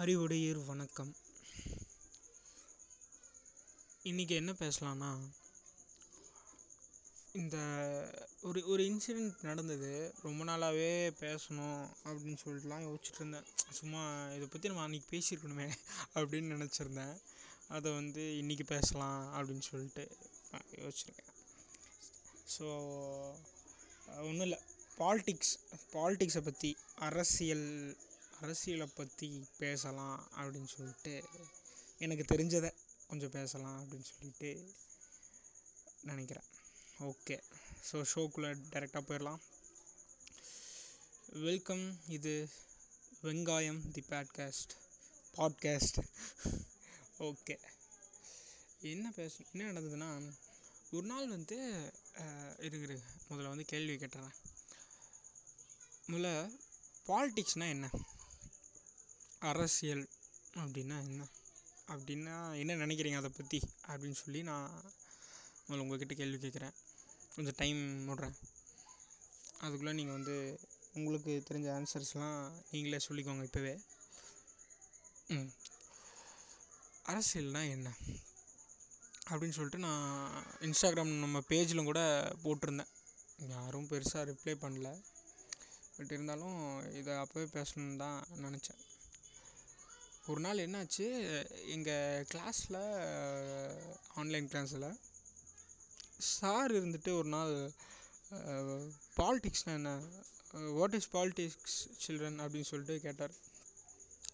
அறிவுடையீர் வணக்கம். இன்றைக்கி என்ன பேசலான்னா இந்த ஒரு ஒரு இன்சிடெண்ட் நடந்தது. ரொம்ப நாளாகவே பேசணும் அப்படின்னு சொல்லிட்டுலாம் யோசிச்சுட்டு இருந்தேன் சும்மா இதை பற்றி நம்ம அன்றைக்கி பேசியிருக்கணுமே அப்படின்னு நினச்சிருந்தேன். அதை வந்து இன்றைக்கி பேசலாம் அப்படின்னு சொல்லிட்டு யோசிச்சிருக்கேன். ஸோ ஒன்றும் இல்லை. பாலிட்டிக்ஸ் பாலிட்டிக்ஸை பற்றி அரசியல் அரசியலை பற்றி பேசலாம் அப்படின்னு சொல்லிட்டு எனக்கு தெரிஞ்சதை கொஞ்சம் பேசலாம் அப்படின்னு சொல்லிட்டு நினைக்கிறேன். ஓகே ஸோ ஷோக்குள்ளே டைரெக்டாக போயிடலாம். வெல்கம் இது வெங்காயம் தி பாட்காஸ்ட் பாட்காஸ்ட் ஓகே என்ன பேச என்ன நடந்ததுன்னா ஒரு நாள் வந்து இருக்கு முதல்ல வந்து கேள்வி கேட்டுறேன். முதல்ல பாலிட்டிக்ஸ்னால் என்ன? அரசியல் அப்படின்னா என்ன? அப்படின்னா என்ன நினைக்கிறீங்க அதை பற்றி அப்படின்னு சொல்லி நான் முதல்ல உங்கள்கிட்ட கேள்வி கேட்குறேன். கொஞ்சம் டைம் விட்றேன் அதுக்குள்ளே நீங்கள் வந்து உங்களுக்கு தெரிஞ்ச ஆன்சர்ஸ்லாம் நீங்களே சொல்லிக்கோங்க இப்போவே. ம். அரசியல்னால் என்ன? அப்படின்னு சொல்லிட்டு நான் இன்ஸ்டாகிராம் நம்ம பேஜில் கூட போட்டிருந்தேன். யாரும் பெருசாக ரிப்ளை பண்ணல. பட் இருந்தாலும் இதை அப்போவே பேசணுன்னு தான் நினச்சேன். ஒரு நாள் என்னாச்சு எங்கள் கிளாஸில் ஆன்லைன் கிளாஸில் சார் இருந்துட்டு ஒரு நாள் பாலிட்டிக்ஸ்னால் என்ன வாட் இஸ் பாலிட்டிக்ஸ் சில்ட்ரன் அப்படின்னு சொல்லிட்டு கேட்டார்.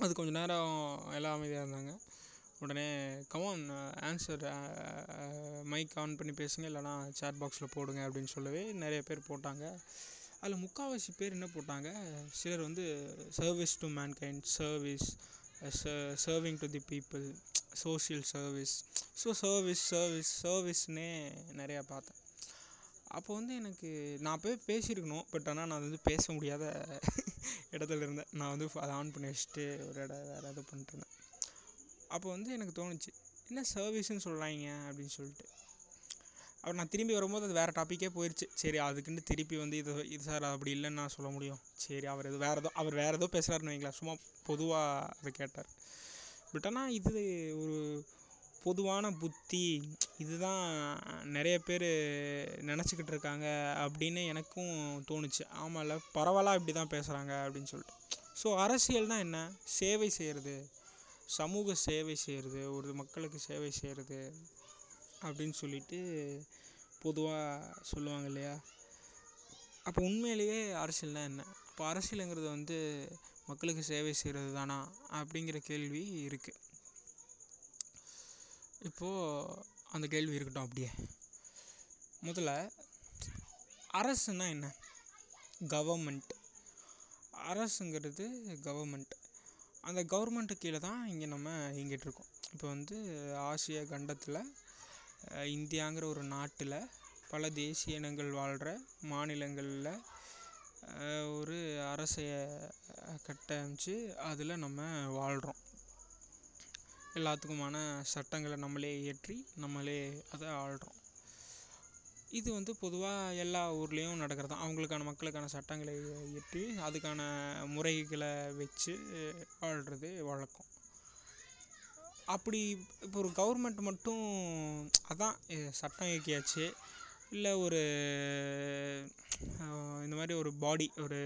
அது கொஞ்சம் நேரம் எல்லாம் அமைதியாக இருந்தாங்க. உடனே கமான் ஆன்சர் மைக் ஆன் பண்ணி பேசுங்க இல்லைனா சேட் பாக்ஸில் போடுங்க அப்படின்னு சொல்லவே நிறைய பேர் போட்டாங்க. அதில் முக்கால்வாசி பேர் என்ன போட்டாங்க சிலர் வந்து service to mankind service serving to the people social service so service service சர்வீஸ்னே நிறையா பார்த்தேன். அப்போ வந்து எனக்கு நான் அப்போவே பேசியிருக்கணும் பட் ஆனால் நான் வந்து பேச முடியாத இடத்துல இருந்தேன். நான் வந்து அதை ஆன் பண்ணி வச்சுட்டு ஒரு இடம் வேறு எதாவது பண்ணிட்டுருந்தேன் அப்போ வந்து எனக்கு தோணுச்சு என்ன சர்வீஸுன்னு சொல்கிறாங்க அப்படின்னு சொல்லிட்டு. அப்புறம் நான் திரும்பி வரும்போது அது வேறு டாப்பிக்கே போயிடுச்சு சரி அதுக்குன்னு திருப்பி வந்து இது இது சார் அப்படி இல்லைன்னு நான் சொல்ல முடியும். சரி அவர் எது வேறு ஏதோ அவர் வேறு ஏதோ பேசுகிறாருன்னு வைங்களேன். சும்மா பொதுவாக அதை கேட்டார். பட் ஆனால் இது ஒரு பொதுவான புத்தி. இதுதான் நிறைய பேர் நினச்சிக்கிட்டு இருக்காங்க அப்படின்னு எனக்கும் தோணுச்சு. ஆமாம்ல பரவாயில்ல இப்படி தான் பேசுகிறாங்க அப்படின்னு சொல்லிட்டு. ஸோ அரசியல்னால் என்ன? சேவை செய்கிறது சமூக சேவை செய்கிறது ஒரு மக்களுக்கு சேவை செய்கிறது அப்படின்னு சொல்லிட்டு பொதுவாக சொல்லுவாங்க இல்லையா அப்போ உண்மையிலேயே அரசியல்னால் என்ன? இப்போ அரசியலுங்கிறது வந்து மக்களுக்கு சேவை செய்கிறது தானா? அப்படிங்கிற கேள்வி இருக்குது இப்போது அந்த கேள்வி இருக்கட்டும் அப்படியே. முதல்ல அரசுனா என்ன? கவர்மெண்ட் அரசுங்கிறது கவர்மெண்ட் அந்த கவர்மெண்ட்டு கீழே தான் இங்கே நம்ம இயங்கிட்டு இருக்கோம். இப்போ வந்து ஆசிய கண்டத்தில் இந்தியாங்கிற ஒரு நாட்டில் பல தேசிய இனங்கள் வாழ்கிற மாநிலங்களில் ஒரு அரசை கட்டமைச்சு அதில் நம்ம வாழ்கிறோம் எல்லாத்துக்குமான சட்டங்களை நம்மளே இயற்றி நம்மளே அதை ஆள்கிறோம் இது வந்து பொதுவாக எல்லா ஊர்லேயும் நடக்கிறது? தான் அவங்களுக்கான மக்களுக்கான சட்டங்களை இயற்றி அதுக்கான முறைகளை வச்சு வாழ்கிறது வழக்கம். அப்படி இப்போ ஒரு கவர்மெண்ட் மட்டும் அதான் சட்டம் இயக்கியாச்சு. இல்லை ஒரு இந்த மாதிரி ஒரு பாடி ஒரு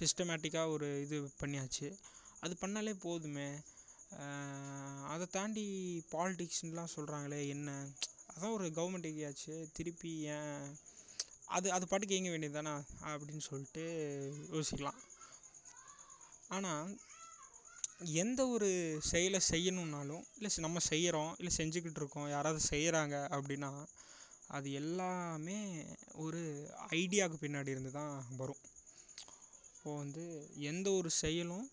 சிஸ்டமேட்டிக்காக ஒரு இது பண்ணியாச்சு. அது பண்ணாலே போதுமே. அதை தாண்டி பாலிட்டிக்ஸ்லாம் சொல்கிறாங்களே என்ன? அதான் ஒரு கவர்மெண்ட் இயக்கியாச்சு. திருப்பி ஏன் அது அது பாட்டுக்கு இயங்க வேண்டியது தானே அப்படின்னு சொல்லிட்டு யோசிக்கலாம். ஆனால் எந்த ஒரு செயலை செய்யணுன்னாலும் இல்லை நம்ம செய்கிறோம் இல்லை செஞ்சுக்கிட்டு இருக்கோம் யாராவது செய்கிறாங்க அப்படின்னா அது எல்லாமே ஒரு ஐடியாவுக்கு பின்னாடி இருந்து தான் வரும். இப்போது வந்து எந்த ஒரு செயலும்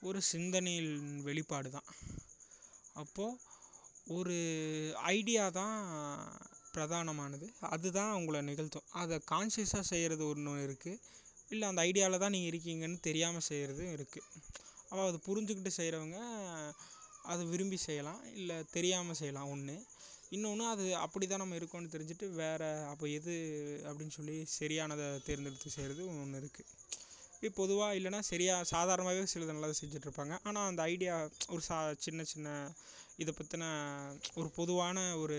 ஒரு சிந்தனையின் வெளிப்பாடு தான். அப்போது ஒரு ஐடியா தான் பிரதானமானது. அதுதான் உங்களை நிகழ்த்தும். அதை கான்சியஸாக செய்கிறது ஒன்று இருக்குது இல்லை அந்த ஐடியாவில் தான் நீங்கள் இருக்கீங்கன்னு தெரியாமல் செய்கிறதும் இருக்குது அப்போ அதை புரிஞ்சுக்கிட்டு செய்கிறவங்க அதை விரும்பி செய்யலாம். இல்லை தெரியாமல் செய்யலாம் ஒன்று இன்னொன்று அது அப்படி தான் நம்ம இருக்கோம்னு தெரிஞ்சுட்டு வேறு அப்போ எது அப்படின்னு சொல்லி சரியானதை தேர்ந்தெடுத்து செய்கிறது ஒன்று இருக்குது இப்படி பொதுவாக இல்லைன்னா சரியாக சாதாரணமாகவே சிலது நல்லது செஞ்சிட்ருப்பாங்க ஆனால் அந்த ஐடியா ஒரு சா சின்ன சின்ன இதை பற்றின ஒரு பொதுவான ஒரு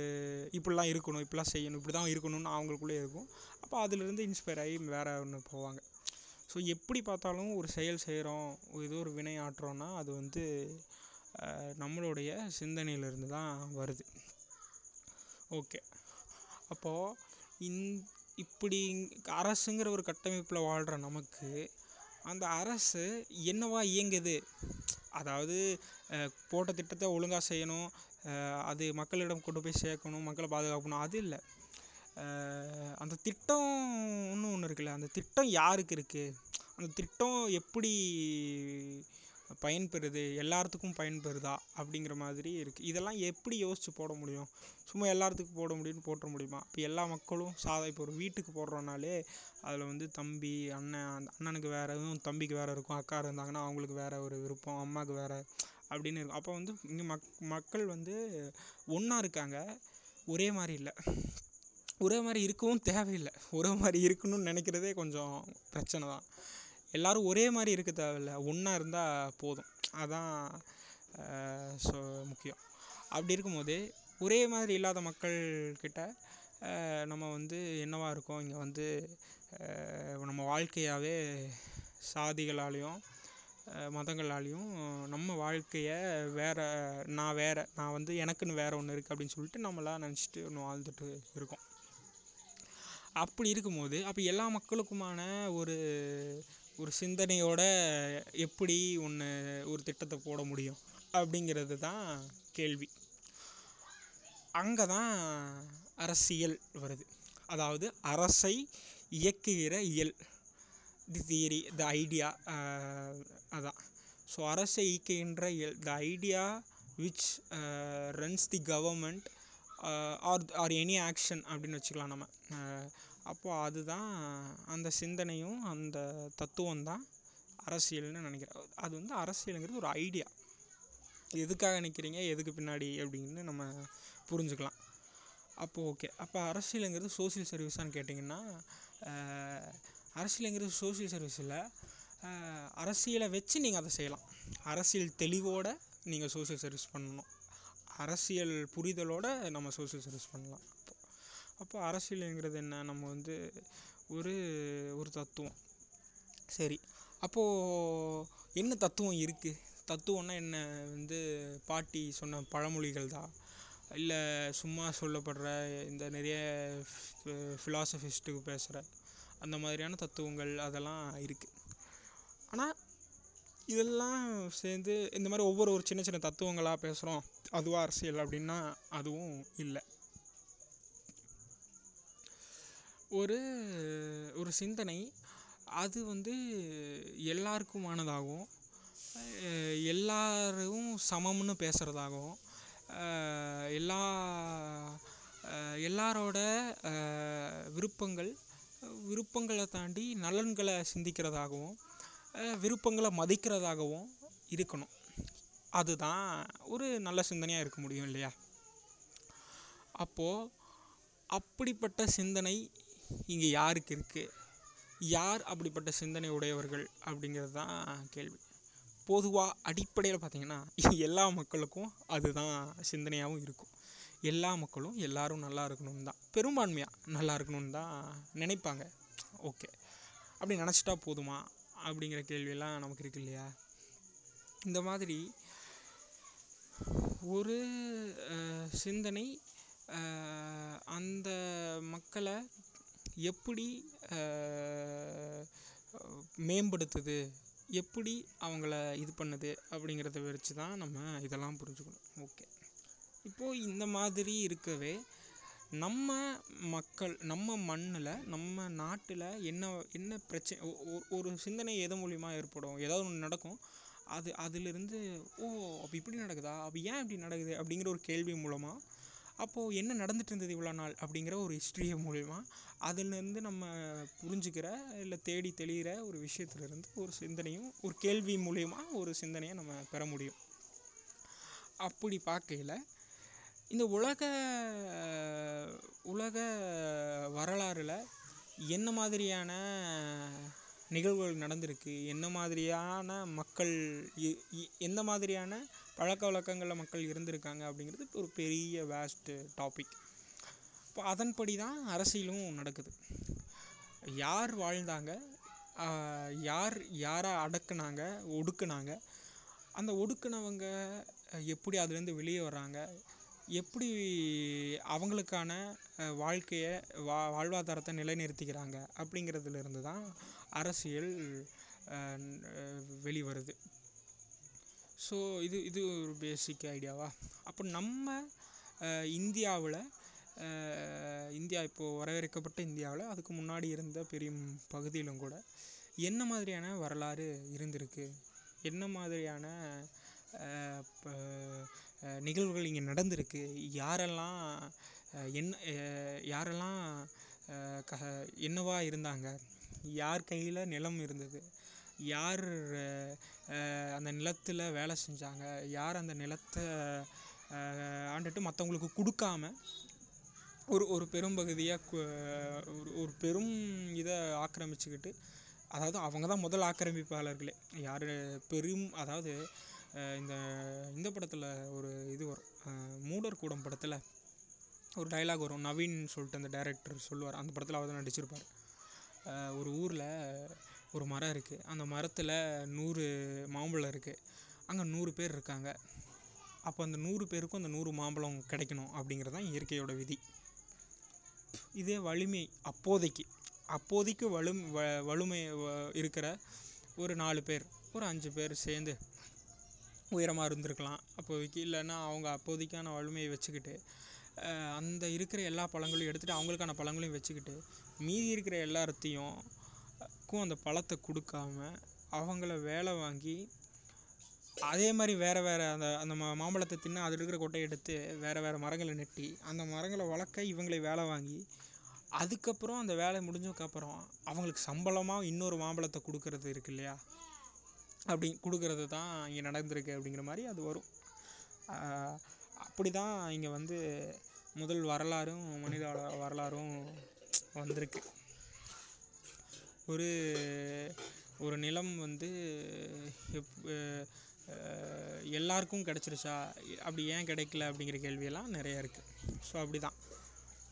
இப்படிலாம் இருக்கணும் இப்படிலாம் செய்யணும் இப்படி தான் இருக்கணும்னு அவங்களுக்குள்ளே இருக்கும். அப்போ அதிலிருந்து இன்ஸ்பயர் ஆகி வேறு ஒன்று போவாங்க. ஸோ எப்படி பார்த்தாலும் ஒரு செயல் செய்கிறோம் ஏதோ ஒரு வினை ஆற்றுறோன்னா அது வந்து நம்மளுடைய சிந்தனையிலிருந்து தான் வருது. ஓகே அப்போது இந் இப்படி அரசுங்கிற ஒரு கட்டமைப்பில் வாழ்கிற நமக்கு அந்த அரசு என்னவா இயங்குது? அதாவது போட்ட திட்டத்தை ஒழுங்காக செய்யணும் அது மக்களிடம் கொண்டு போய் சேர்க்கணும் மக்களை பாதுகாக்கணும் அது இல்லை. அந்த திட்டம்னு ஒன்று இருக்குல்ல அந்த திட்டம் யாருக்கு இருக்குது அந்த திட்டம் எப்படி பயன்பெறுது? எல்லாத்துக்கும் பயன்பெறுதா? அப்படிங்கிற மாதிரி இருக்குது இதெல்லாம் எப்படி யோசித்து போட முடியும்? சும்மா எல்லாத்துக்கும் போட முடியும்னு போட்டுற முடியுமா? இப்போ எல்லா மக்களும் சாதா இப்போ ஒரு வீட்டுக்கு போடுறோன்னாலே அதில் வந்து தம்பி அண்ணன் அந்த அண்ணனுக்கு வேறு எதுவும் தம்பிக்கு வேறு இருக்கும் அக்கா இருந்தாங்கன்னா அவங்களுக்கு வேறு ஒரு விருப்பம் அம்மாவுக்கு வேறு அப்படின்னு இருக்கும். அப்போ வந்து இங்கே மக் மக்கள் வந்து ஒன்றா இருக்காங்க ஒரே மாதிரி இல்லை. ஒரே மாதிரி இருக்கவும் தேவையில்லை. ஒரே மாதிரி இருக்கணும்னு நினைக்கிறதே கொஞ்சம் பிரச்சனை தான். எல்லோரும் ஒரே மாதிரி இருக்க தேவையில்ல. ஒன்றா இருந்தால் போதும். அதான் ஸோ முக்கியம். அப்படி இருக்கும்போது ஒரே மாதிரி இல்லாத மக்கள்கிட்ட நம்ம வந்து என்னவாக இருக்கோம்? இங்கே வந்து நம்ம வாழ்க்கையாகவே சாதிகளாலேயும் மதங்களாலேயும் நம்ம வாழ்க்கையை வேறு நான் வேறு நான் வந்து எனக்குன்னு வேறு ஒன்று இருக்குது அப்படின்னு சொல்லிட்டு நம்மளாம் நினச்சிட்டு ஒன்று வாழ்ந்துட்டு இருக்கோம். அப்படி இருக்கும்போது அப்போ எல்லா மக்களுக்குமான ஒரு ஒரு சிந்தனையோட எப்படி ஒன்று ஒரு திட்டத்தை போட முடியும்? அப்படிங்கிறது தான் கேள்வி. அங்கே தான் அரசியல் வருது. அதாவது அரசை இயக்குகிற இயல் தி தியரி த ஐடியா அதான். ஸோ அரசை இயக்குகின்ற இயல் the idea which runs the government or or any action அப்படின்னு வச்சுக்கலாம் நம்ம. அப்போது அதுதான் அந்த சிந்தனையும் அந்த தத்துவம் தான் அரசியல்னு நினைக்கிறேன். அது வந்து அரசியலுங்கிறது ஒரு ஐடியா எதுக்காக நிற்கிறீங்க எதுக்கு பின்னாடி அப்படின்னு நம்ம புரிஞ்சுக்கலாம். அப்போது ஓகே அப்போ அரசியலுங்கிறது சோசியல் சர்வீஸான்னு கேட்டிங்கன்னா அரசியலுங்கிறது சோசியல் சர்வீஸ் இல்லை அரசியலை வச்சு நீங்கள் அதை செய்யலாம். அரசியல் தெளிவோடு நீங்கள் சோசியல் சர்வீஸ் பண்ணணும். அரசியல் புரிதலோடு நம்ம சோசியல் சர்வீஸ் பண்ணலாம். அப்போ அரசியலுங்கிறது என்ன? நம்ம வந்து ஒரு ஒரு தத்துவம். சரி. அப்போது என்ன தத்துவம் இருக்குது தத்துவம்னா என்ன? வந்து பாட்டி சொன்ன பழமொழிகள் தான். இல்லை சும்மா சொல்லப்படுற இந்த நிறைய ஃபிலாசபிஸ்ட்டுக்கு பேசுகிற அந்த மாதிரியான தத்துவங்கள் அதெல்லாம் இருக்குது ஆனால் இதெல்லாம் சேர்ந்து இந்த மாதிரி ஒவ்வொரு ஒரு சின்ன சின்ன தத்துவங்களாக பேசுகிறோம் அதுவா அரசியல் அப்படின்னா அதுவும் இல்லை. ஒரு ஒரு சிந்தனை அது வந்து எல்லாருக்குமானதாகவும் எல்லாரும் சமம்னு பேசுகிறதாகவும் எல்லா எல்லாரோட விருப்பங்கள் விருப்பங்களை தாண்டி நலன்களை சிந்திக்கிறதாகவும் விருப்பங்களை மதிக்கிறதாகவும் இருக்கணும். அதுதான் ஒரு நல்ல சிந்தனையாக இருக்க முடியும் இல்லையா? அப்போது அப்படிப்பட்ட சிந்தனை இங்கே யாருக்கு இருக்குது யார் அப்படிப்பட்ட சிந்தனை உடையவர்கள் அப்படிங்கிறது தான் கேள்வி. பொதுவாக அடிப்படையில் பார்த்திங்கன்னா எல்லா மக்களுக்கும் அதுதான் சிந்தனையாகவும் இருக்கும். எல்லா மக்களும் எல்லோரும் நல்லா இருக்கணும்னு தான். பெரும்பான்மையாக நல்லா இருக்கணும்னு தான் நினைப்பாங்க. ஓகே. அப்படி நினச்சிட்டா போதுமா? அப்படிங்கிற கேள்வியெல்லாம் நமக்கு இருக்கு இல்லையா? இந்த மாதிரி ஒரு சிந்தனை அந்த மக்களை எப்படி மேம்படுத்துது எப்படி அவங்கள இது பண்ணுது அப்படிங்கிறத வச்சு தான் நம்ம இதெல்லாம் புரிஞ்சுக்கணும். ஓகே. இப்போது இந்த மாதிரி இருக்கவே நம்ம மக்கள் நம்ம மண்ணில் நம்ம நாட்டில் என்ன என்ன பிரச்சனை ஒரு சிந்தனை எது மூலிமா ஏற்படும்? ஏதாவது ஒன்று நடக்கும். அது அதிலிருந்து ஓ அப்போ இப்படி நடக்குதா? அப்போ ஏன் இப்படி நடக்குது? அப்படிங்கிற ஒரு கேள்வி மூலமாக அப்போது என்ன நடந்துட்டு இருந்தது இவ்வளோ நாள்? அப்படிங்கிற ஒரு ஹிஸ்ட்ரியை மூலிமா அதுலேருந்து நம்ம புரிஞ்சுக்கிற இல்லை தேடி தெளிகிற ஒரு விஷயத்துலேருந்து ஒரு சிந்தனையும் ஒரு கேள்வி மூலிமா ஒரு சிந்தனையை நம்ம பெற முடியும். அப்படி பார்க்கையில் இந்த உலக உலக வரலாறில் என்ன மாதிரியான நிகழ்வுகள் நடந்திருக்கு? என்ன மாதிரியான மக்கள் எந்த மாதிரியான பழக்க வழக்கங்களில் மக்கள் இருந்திருக்காங்க அப்படிங்கிறது ஒரு பெரிய வேஸ்ட்டு டாபிக் இப்போ அதன்படி தான் அரசியலும் நடக்குது. யார் வாழ்ந்தாங்க? யார் யாரை அடக்குனாங்க? ஒடுக்குனாங்க? அந்த ஒடுக்குனவங்க எப்படி அதுலேருந்து வெளியே வர்றாங்க? எப்படி அவங்களுக்கான வாழ்க்கையை வா வாழ்வாதாரத்தை நிலைநிறுத்திக்கிறாங்க அப்படிங்கிறதுலேருந்து தான் அரசியல் வெளிவருது. ஸோ இது இது ஒரு பேசிக் ஐடியாவா? அப்போ நம்ம இந்தியாவில் இந்தியா இப்போது வரவேற்கப்பட்ட இந்தியாவில் அதுக்கு முன்னாடி இருந்த பெரும் பகுதியிலும் கூட என்ன மாதிரியான வரலாறு இருந்திருக்கு? என்ன மாதிரியான இப்போ நிகழ்வுகள் இங்கே நடந்திருக்கு. யாரெல்லாம் என்ன யாரெல்லாம் க என்னவா இருந்தாங்க? யார் கையில் நிலம் இருந்தது? யார் அந்த நிலத்தில் வேலை செஞ்சாங்க? யார் அந்த நிலத்தை ஆண்டுட்டு மற்றவங்களுக்கு கொடுக்காம ஒரு ஒரு பெரும்பகுதியாக ஒரு ஒரு பெரும் இதை ஆக்கிரமிச்சுக்கிட்டு அதாவது அவங்க தான் முதல் ஆக்கிரமிப்பாளர்களே. யார் பெரும் அதாவது இந்த இந்த படத்தில் ஒரு இது வரும். மூடர் கூடம் படத்தில் ஒரு டைலாக் வரும். நவீன் சொல்லிட்டு அந்த டைரக்டர் சொல்லுவார். அந்த படத்தில் அவர் தான் நடிச்சிருப்பார். ஒரு ஊரில் ஒரு மரம் இருக்குது அந்த மரத்தில் நூறு மாம்பழம் இருக்குது அங்கே நூறு பேர் இருக்காங்க. அப்போ அந்த நூறு பேருக்கும் அந்த நூறு மாம்பழம் கிடைக்கணும் அப்படிங்கிறது தான் இயற்கையோட விதி. இதே வலிமை அப்போதைக்கு. அப்போதைக்கு வலு வ வலுமை வ- இருக்கிற ஒரு நாலு பேர் ஒரு அஞ்சு பேர் சேர்ந்து உயரமாக இருந்திருக்கலாம். அப்போதைக்கு இல்லைன்னா அவங்க அப்போதைக்கான வலிமையை வச்சுக்கிட்டு அந்த இருக்கிற எல்லா பழங்களையும் எடுத்துகிட்டு அவங்களுக்கான பழங்களையும் வச்சுக்கிட்டு மீதி இருக்கிற எல்லாத்தையும் க்கும் அந்த பழத்தை கொடுக்காம அவங்கள வேலை வாங்கி அதே மாதிரி வேறு வேறு அந்த அந்த மா மாம்பழத்தை தின்னு அதில் இருக்கிற கொட்டையை எடுத்து வேறு வேறு மரங்களை நட்டி அந்த மரங்களை வளர்க்க இவங்களை வேலை வாங்கி அதுக்கப்புறம் அந்த வேலை முடிஞ்சதுக்கப்புறம் அவங்களுக்கு சம்பளமாக இன்னொரு மாம்பழத்தை கொடுக்கறது இருக்கு இல்லையா? அப்படி கொடுக்கறது தான் இங்கே நடந்திருக்கு அப்படிங்கிற மாதிரி அது வரும். அப்படி தான் இங்கே வந்து முதல் வரலாறும் மனித வரலாறும் வந்திருக்கு. ஒரு ஒரு நிலம் வந்து எப் எல்லாருக்கும் கிடச்சிருச்சா? அப்படி ஏன் கிடைக்கல அப்படிங்கிற கேள்வியெல்லாம் நிறையா இருக்குது ஸோ அப்படி தான்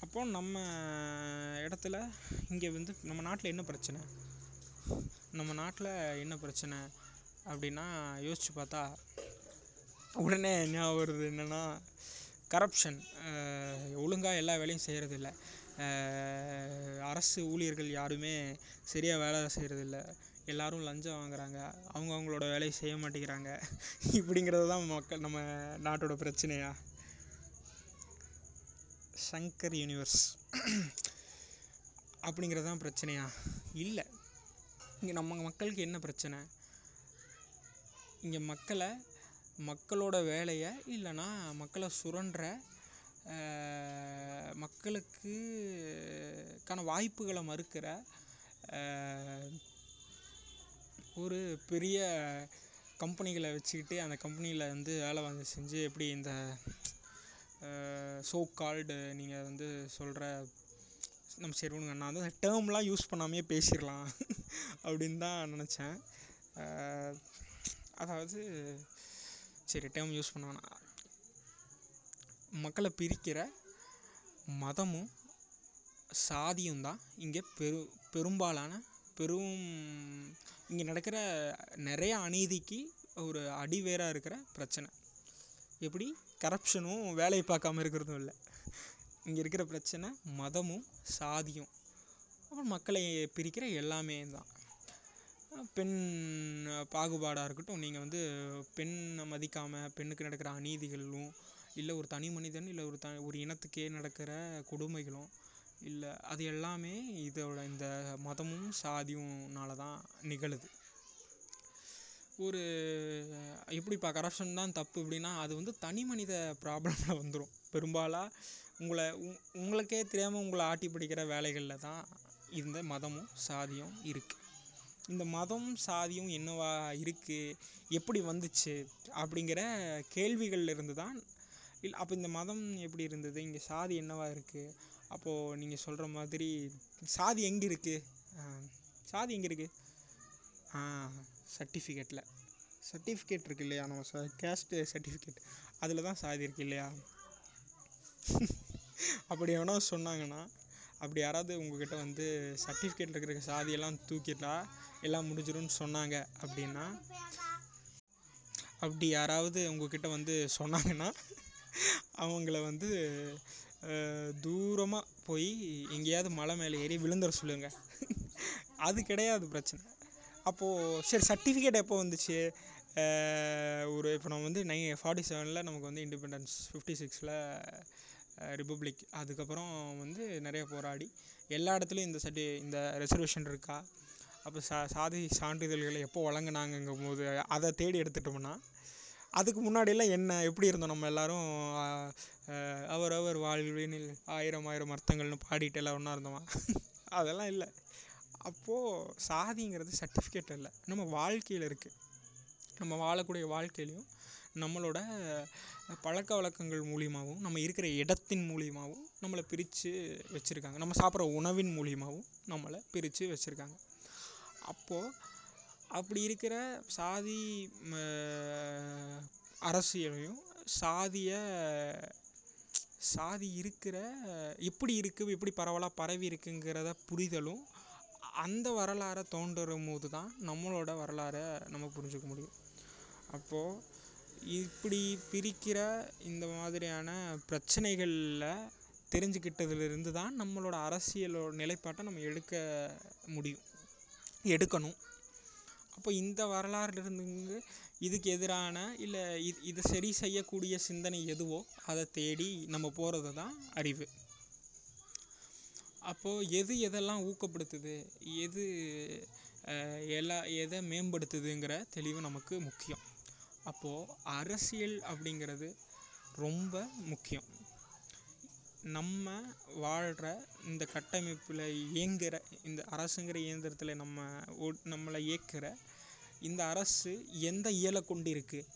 அப்போ நம்ம இடத்துல இங்கே வந்து நம்ம நாட்டில் என்ன பிரச்சனை? நம்ம நாட்டில் என்ன பிரச்சனை? அப்படின்னா யோசிச்சு பார்த்தா உடனே ஞாபகம் வருது என்னென்னா கரப்ஷன் ஒழுங்காக எல்லா வேலையும் செய்கிறதில்ல அரசு ஊழியர்கள் யாருமே சரியாக வேலை செய்கிறதில்ல எல்லாரும் லஞ்சம் வாங்குறாங்க. அவங்க அவங்களோட வேலையை செய்ய மாட்டேங்கிறாங்க. இப்படிங்கிறது தான் மக்கள் நம்ம நாட்டோட பிரச்சனையா? சங்கர் யூனிவர்ஸ் அப்படிங்கிறது தான் பிரச்சனையா? இல்லை. இங்கே நம்ம மக்களுக்கு என்ன பிரச்சனை? இங்கே மக்களை மக்களோட வேலையை இல்லைன்னா மக்களை சுரண்டுற மக்களுக்குக்கான மக்களுக்கு க்கான வாய்ப்புகளை மறுக்கிற ஒரு பெரிய கம்பெனிகளை வச்சுக்கிட்டு அந்த கம்பெனியில் வந்து வேலை வாங்கி செஞ்சு எப்படி இந்த சோ கால்டு நீங்கள் வந்து சொல்கிற நம்ம சரி நான் வந்து டேர்ம்லாம் யூஸ் பண்ணாமையே பேசிடலாம் அப்படின்னு தான் நினச்சேன். அதாவது சரி டேர்ம் யூஸ் பண்ண வேணாம் மக்களை பிரிக்கிற மதமும் சாதியும் தான் இங்கே பெரு பெரும்பாலான பெரும் இங்கே நடக்கிற நிறைய அநீதிக்கு ஒரு அடிவேராக இருக்கிற பிரச்சனை. எப்படி? கரப்ஷனும் வேலையை பார்க்காம இருக்கிறதும் இல்லை. இங்கே இருக்கிற பிரச்சனை மதமும் சாதியும். அப்புறம் மக்களை பிரிக்கிற எல்லாமே தான். பெண் பாகுபாடாக இருக்கட்டும் நீங்கள் வந்து பெண்ணை மதிக்காமல் பெண்ணுக்கு நடக்கிற அநீதிகளும் இல்லை ஒரு தனி மனிதன் இல்லை ஒரு த ஒரு இனத்துக்கே நடக்கிற கொடுமைகளும் இல்லை அது எல்லாமே இதோட இந்த மதமும் சாதியும்னால தான் நிகழுது. ஒரு எப்படிப்பா கரப்ஷன் தான் தப்பு அப்படின்னா அது வந்து தனி மனித ப்ராப்ளமில் வந்துடும் பெரும்பாலாக உங்களை உங்களுக்கே தெரியாமல் உங்களை ஆட்டி பிடிக்கிற வேலைகளில் தான் இந்த மதமும் சாதியும் இருக்குது இந்த மதம் சாதியும் என்னவா இருக்குது எப்படி வந்துச்சு? அப்படிங்கிற கேள்விகள்ல இருந்து தான் இல்லை அப்போ இந்த மதம் எப்படி இருந்தது? இங்கே சாதி என்னவா இருக்குது அப்போது நீங்கள் சொல்கிற மாதிரி சாதி எங்கே இருக்குது சாதி எங்கே இருக்குது சர்டிஃபிகேட்டில் சர்டிஃபிகேட் இருக்கு இல்லையா? நம்ம ச கேஸ்ட்டு சர்டிஃபிகேட் அதில் தான் சாதி இருக்கு இல்லையா? அப்படி எவனோ சொன்னாங்கன்னா அப்படி யாராவது உங்ககிட்ட வந்து சர்டிஃபிகேட்டில் இருக்கிற சாதியெல்லாம் தூக்கிட்டா எல்லாம் முடிஞ்சிரும்னு சொன்னாங்க அப்படின்னா அப்படி யாராவது உங்ககிட்ட வந்து சொன்னாங்கன்னா அவங்கள வந்து தூரமாக போய் எங்கேயாவது மலை மேலே ஏறி விழுந்துட சொல்லுங்க. அது கிடையாது பிரச்சனை. அப்போது சரி சர்டிஃபிகேட் எப்போ வந்துச்சு? ஒரு இப்போ நம்ம வந்து நை ஃபார்ட்டி செவனில் நமக்கு வந்து இண்டிபெண்டன்ஸ் ஃபிஃப்டி சிக்ஸில் ரிப்பப்ளிக் அதுக்கப்புறம் வந்து நிறைய போராடி. எல்லா இடத்துலையும் இந்த சர்டி இந்த ரிசர்வேஷன் இருக்கா? அப்போ சா சாதி சான்றிதழ்களை எப்போ வழங்குனாங்கங்கும் போது அதை தேடி எடுத்துட்டோம்னா அதுக்கு முன்னாடியெல்லாம் என்ன எப்படி இருந்தோம் நம்ம எல்லாரும்? அவரவர் வாழ்வினில் ஆயிரம் ஆயிரம் அர்த்தங்கள்னு பாடிட்டு எல்லாம் ஒன்றா இருந்தோமா? அதெல்லாம் இல்லை. அப்போது சாதிங்கிறது சர்டிஃபிகேட் இல்லை. நம்ம வாழ்க்கையில் இருக்குது நம்ம வாழக்கூடிய வாழ்க்கையிலையும் நம்மளோட பழக்க வழக்கங்கள் மூலியமாகவும் நம்ம இருக்கிற இடத்தின் மூலியமாகவும் நம்மளை பிரித்து வச்சுருக்காங்க. நம்ம சாப்பிட்ற உணவின் மூலியமாகவும் நம்மளை பிரித்து வச்சுருக்காங்க. அப்போது அப்படி இருக்கிற சாதி அரசியலையும் சாதிய சாதி இருக்கிற எப்படி இருக்குது எப்படி பரவலாக பரவி இருக்குங்கிறத புரிதலும் அந்த வரலாறை தோன்றும் போது தான் நம்மளோட வரலாறை நம்ம புரிஞ்சுக்க முடியும். அப்போது இப்படி பிரிக்கிற இந்த மாதிரியான பிரச்சனைகளில் தெரிஞ்சுக்கிட்டதுலேருந்து தான் நம்மளோட அரசியலோட நிலைப்பாட்டை நம்ம எடுக்க முடியும் எடுக்கணும். அப்போ இந்த வரலாறுலேருந்து இதுக்கு எதிரான இல்லை இது இதை சரி செய்யக்கூடிய சிந்தனை எதுவோ அதை தேடி நம்ம போகிறது தான் அறிவு. அப்போது எது எதெல்லாம் ஊக்கப்படுத்துது எது எல்லா எதை மேம்படுத்துதுங்கிற தெளிவு நமக்கு முக்கியம். அப்போது அரசியல் அப்படிங்கிறது ரொம்ப முக்கியம். நம்ம வாழ்கிற இந்த கட்டமைப்பில் இயங்குகிற இந்த அரசுங்கிற இயந்திரத்தில் நம்ம ஓ நம்மளை இயக்குகிற இந்த அரசு எந்த இயலை கொண்டு இருக்குது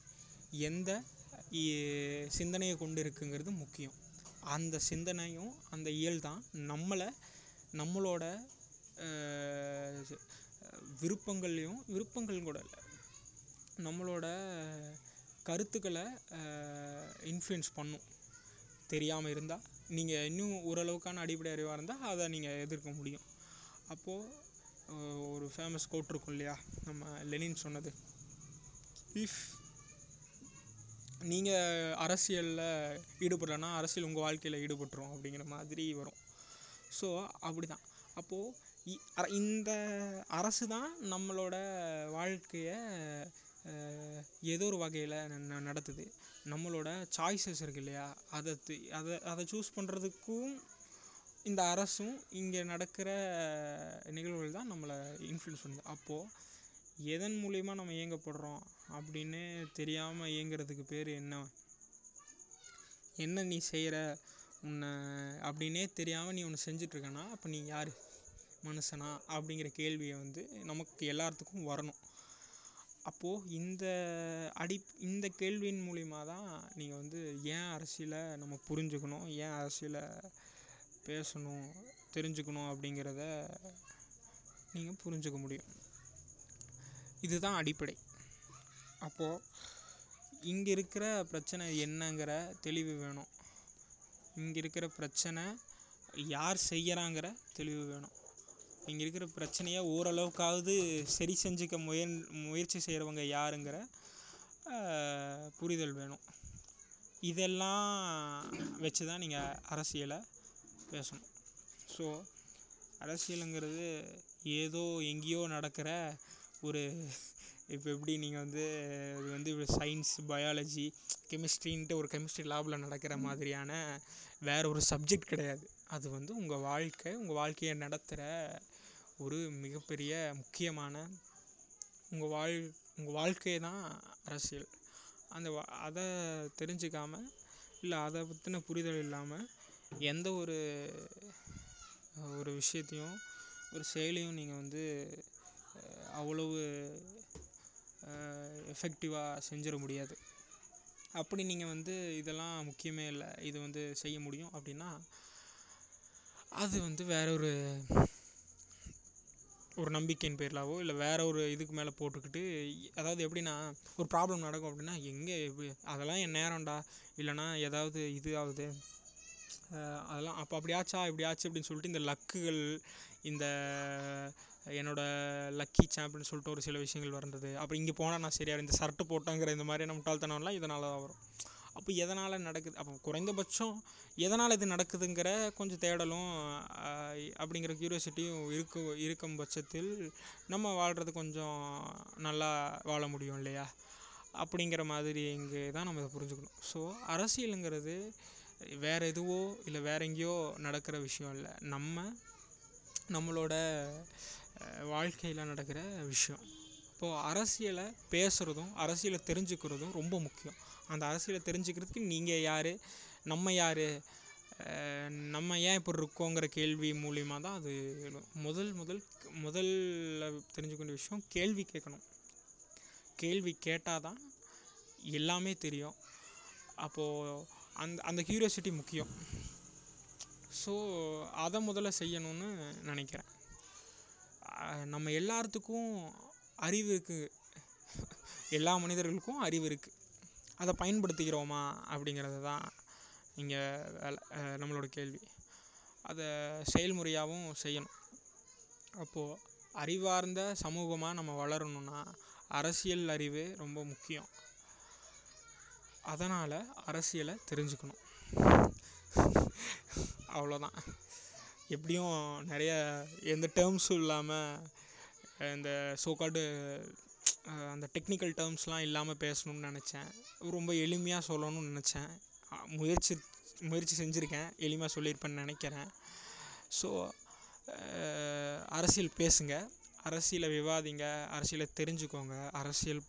எந்த இ- சிந்தனையை கொண்டு இருக்குங்கிறது முக்கியம். அந்த சிந்தனையும் அந்த இயல் தான் நம்மளை நம்மளோட விருப்பங்கள்லையும் விருப்பங்கள் கூட இல்லை நம்மளோட கருத்துக்களை இன்ஃப்ளூயன்ஸ் பண்ணும். தெரியாமல் இருந்தால் நீங்கள் இன்னும் ஓரளவுக்கான அடிப்படை அறிவாக இருந்தால் அதை நீங்கள் எதிர்க்க முடியும். அப்போது ஒரு ஃபேமஸ் கோட் இருக்கும் இல்லையா? நம்ம லெனின் சொன்னது. இஃப் நீங்கள் அரசியலில் ஈடுபடலைன்னா அரசியல் உங்கள் வாழ்க்கையில் ஈடுபட்டுரும் அப்படிங்கிற மாதிரி வரும். ஸோ அப்படி தான் அப்போது இந்த அரசு தான் நம்மளோட வாழ்க்கையை ஏதோ ஒரு வகையில் நடத்துது. நம்மளோட சாய்ஸஸ் இருக்கு இல்லையா? அதை அதை அதை சூஸ் பண்ணுறதுக்கும் இந்த அரசும் இங்கே நடக்கிற நிகழ்வுகள் தான் நம்மளை இன்ஃப்ளூயன்ஸ் பண்ணுது. அப்போது எதன் மூலிமா நம்ம இயங்கப்படுறோம் அப்படின்னு தெரியாமல் இயங்குறதுக்கு பேர் என்ன? என்ன நீ செய்கிற உன்னை அப்படின்னே தெரியாமல் நீ ஒன்று செஞ்சிட்ருக்கனா அப்போ நீ யார்? மனுஷனா? அப்படிங்கிற கேள்வியை வந்து நமக்கு எல்லாத்துக்கும் வரணும். அப்போது இந்த அடி இந்த கேள்வியின் மூலிமா தான் நீங்கள் வந்து ஏன் அரசியலை நம்ம புரிஞ்சுக்கணும் ஏன் அரசியலை பேசணும் தெரிஞ்சுக்கணும் அப்படிங்கிறத நீங்கள் புரிஞ்சுக்க முடியும். இதுதான் அடிப்படை. அப்போது இங்கே இருக்கிற பிரச்சனை என்னங்கிற தெளிவு வேணும். இங்கே இருக்கிற பிரச்சனை யார் செய்கிறாங்கிற தெளிவு வேணும். இங்கே இருக்கிற பிரச்சனையை ஓரளவுக்காவது சரி செஞ்சுக்க முயன் முயற்சி செய்கிறவங்க யாருங்கிற புரிதல் வேணும். இதெல்லாம் வச்சு தான் நீங்கள் அரசியலை பேசணும். ஸோ அரசியலுங்கிறது ஏதோ எங்கேயோ நடக்கிற ஒரு இப்போ எப்படி நீங்கள் வந்து இது வந்து சயின்ஸ் பயாலஜி கெமிஸ்ட்ரின்ட்டு ஒரு கெமிஸ்ட்ரி லேபில் நடக்கிற மாதிரியான வேற ஒரு சப்ஜெக்ட் கிடையாது. அது வந்து உங்கள் வாழ்க்கை உங்கள் வாழ்க்கையை நடத்துகிற ஒரு மிகப்பெரிய முக்கியமான உங்கள் வாழ் உங்கள் வாழ்க்கை தான் அரசியல். அந்த வா அதை தெரிஞ்சுக்காம இல்லை அதை பற்றின புரிதல் இல்லாமல் எந்த ஒரு ஒரு விஷயத்தையும் ஒரு செயலையும் நீங்கள் வந்து அவ்வளவு எஃபெக்டிவாக செஞ்சிட முடியாது. அப்படி நீங்கள் வந்து இதெல்லாம் முக்கியமே இல்லை. இது வந்து செய்ய முடியும் அப்படின்னா அது வந்து வேற ஒரு ஒரு நம்பிக்கையின் பேர்லாவோ இல்லை வேற ஒரு இதுக்கு மேலே போட்டுக்கிட்டு அதாவது எப்படின்னா ஒரு ப்ராப்ளம் நடக்கும் அப்படின்னா எங்கே எப்படி அதெல்லாம் என் நேரம்டா இல்லைன்னா ஏதாவது இது ஆகுது அதெல்லாம் அப்போ அப்படி ஆச்சா இப்படி ஆச்சு அப்படின்னு சொல்லிட்டு இந்த லக்குகள் இந்த என்னோடய லக்கி சாம்பியன் சொல்லிட்டு ஒரு சில விஷயங்கள் வர்றது அப்புறம் இங்கே போனால் நான் சரியாக இந்த சர்ட்டு போட்டேங்கிற இந்த மாதிரியான முட்டாள்தனம்லாம் இதனால தான் வரும். அப்போ எதனால் நடக்குது? அப்போ குறைந்தபட்சம் எதனால் இது நடக்குதுங்கிற கொஞ்சம் தேடலும் அப்படிங்கிற க்யூரியாசிட்டியும் இருக்கு இருக்கும் பட்சத்தில் நம்ம வாழ்கிறது கொஞ்சம் நல்லா வாழ முடியும் இல்லையா? அப்படிங்கிற மாதிரி இங்கே தான் நம்ம இதை புரிஞ்சுக்கணும். ஸோ அரசியலுங்கிறது வேற எதுவோ இல்லை வேற எங்கேயோ நடக்கிற விஷயம் இல்லை. நம்ம நம்மளோட வாழ்க்கையில் நடக்கிற விஷயம். இப்போது அரசியலை பேசுகிறதும் அரசியலை தெரிஞ்சுக்கிறதும் ரொம்ப முக்கியம். அந்த அரசியலை தெரிஞ்சுக்கிறதுக்கு நீங்கள் யார்? நம்ம யார்? நம்ம ஏன் இப்படி இருக்கோங்கிற கேள்வி மூலிமா தான் அது எழும். முதல் முதல் முதல்ல தெரிஞ்சுக்க வேண்டிய விஷயம் கேள்வி கேட்கணும். கேள்வி கேட்டால் தான் எல்லாமே தெரியும். அப்போது அந்த அந்த க்யூரியாசிட்டி முக்கியம். ஸோ அதை முதல்ல செய்யணும்னு நினைக்கிறேன். நம்ம எல்லாத்துக்கும் அறிவு இருக்குது எல்லா மனிதர்களுக்கும் அறிவு இருக்குது அதை பயன்படுத்திக்கிறோமா அப்படிங்கிறது தான் இங்கே வேலை நம்மளோட கேள்வி. அதை செயல்முறையாகவும் செய்யணும். அப்போது அறிவார்ந்த சமூகமாக நம்ம வளரணும்னா அரசியல் அறிவு ரொம்ப முக்கியம். அதனால் அரசியலை தெரிஞ்சுக்கணும். அவ்வளோதான் எப்படியும் நிறைய எந்த டேர்ம்ஸும் இல்லாமல் இந்த சோகால்டு அந்த டெக்னிக்கல் டேர்ம்ஸ்லாம் இல்லாமல் பேசணும்னு நினச்சேன். ரொம்ப எளிமையாக சொல்லணும்னு நினச்சேன். முயற்சி முயற்சி செஞ்சுருக்கேன். எளிமையாக சொல்லியிருப்பேன்னு நினைக்கிறேன். ஸோ uh, அரசியல் பேசுங்க. அரசியலை விவாதிங்க. அரசியலை தெரிஞ்சுக்கோங்க. அரசியல்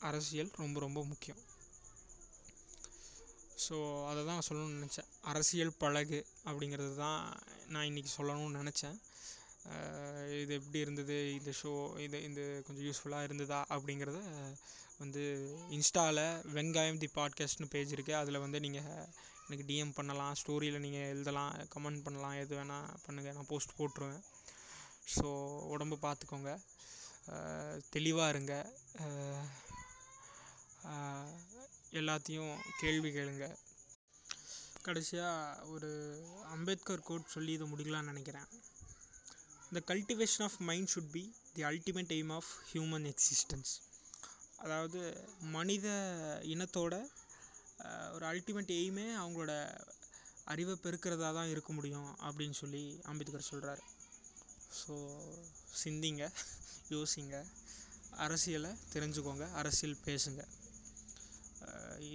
அரசியல் ரொம்ப ரொம்ப முக்கியம். ஸோ அதை தான் சொல்லணும்னு நினச்சேன். அரசியல் பழகு அப்படிங்கிறது தான் நான் இன்றைக்கி சொல்லணும்னு நினச்சேன். இது எப்படி இருந்தது? இந்த ஷோ இது இந்த கொஞ்சம் யூஸ்ஃபுல்லாக இருந்ததா? அப்படிங்கிறத வந்து இன்ஸ்டாவில் வெங்காயம் தி பாட்காஸ்ட்னு பேஜ் இருக்குது அதில் வந்து நீங்கள் எனக்கு டிஎம் பண்ணலாம். ஸ்டோரியில் நீங்கள் எழுதலாம். கமெண்ட் பண்ணலாம். எது வேணால் பண்ணுங்கள் நான் போஸ்ட் போட்டுருவேன். ஸோ உடம்ப பார்த்துக்கோங்க தெளிவாக இருங்க. எல்லாத்தையும் கேள்வி கேளுங்க. கடைசியாக ஒரு அம்பேத்கர் கோட் சொல்லி இதை முடிக்கலாம்னு நினைக்கிறேன். The cultivation of mind should be the ultimate aim of human existence அதாவது மனித இனத்தோட ஒரு அல்டிமேட் எய்மே அவங்களோட அறிவை பெருக்கிறதா தான் இருக்க முடியும் அப்படின்னு சொல்லி அம்பேத்கர் சொல்கிறாரு ஸோ சிந்திங்க யோசிங்க அரசியலை தெரிஞ்சுக்கோங்க அரசியல் பேசுங்க.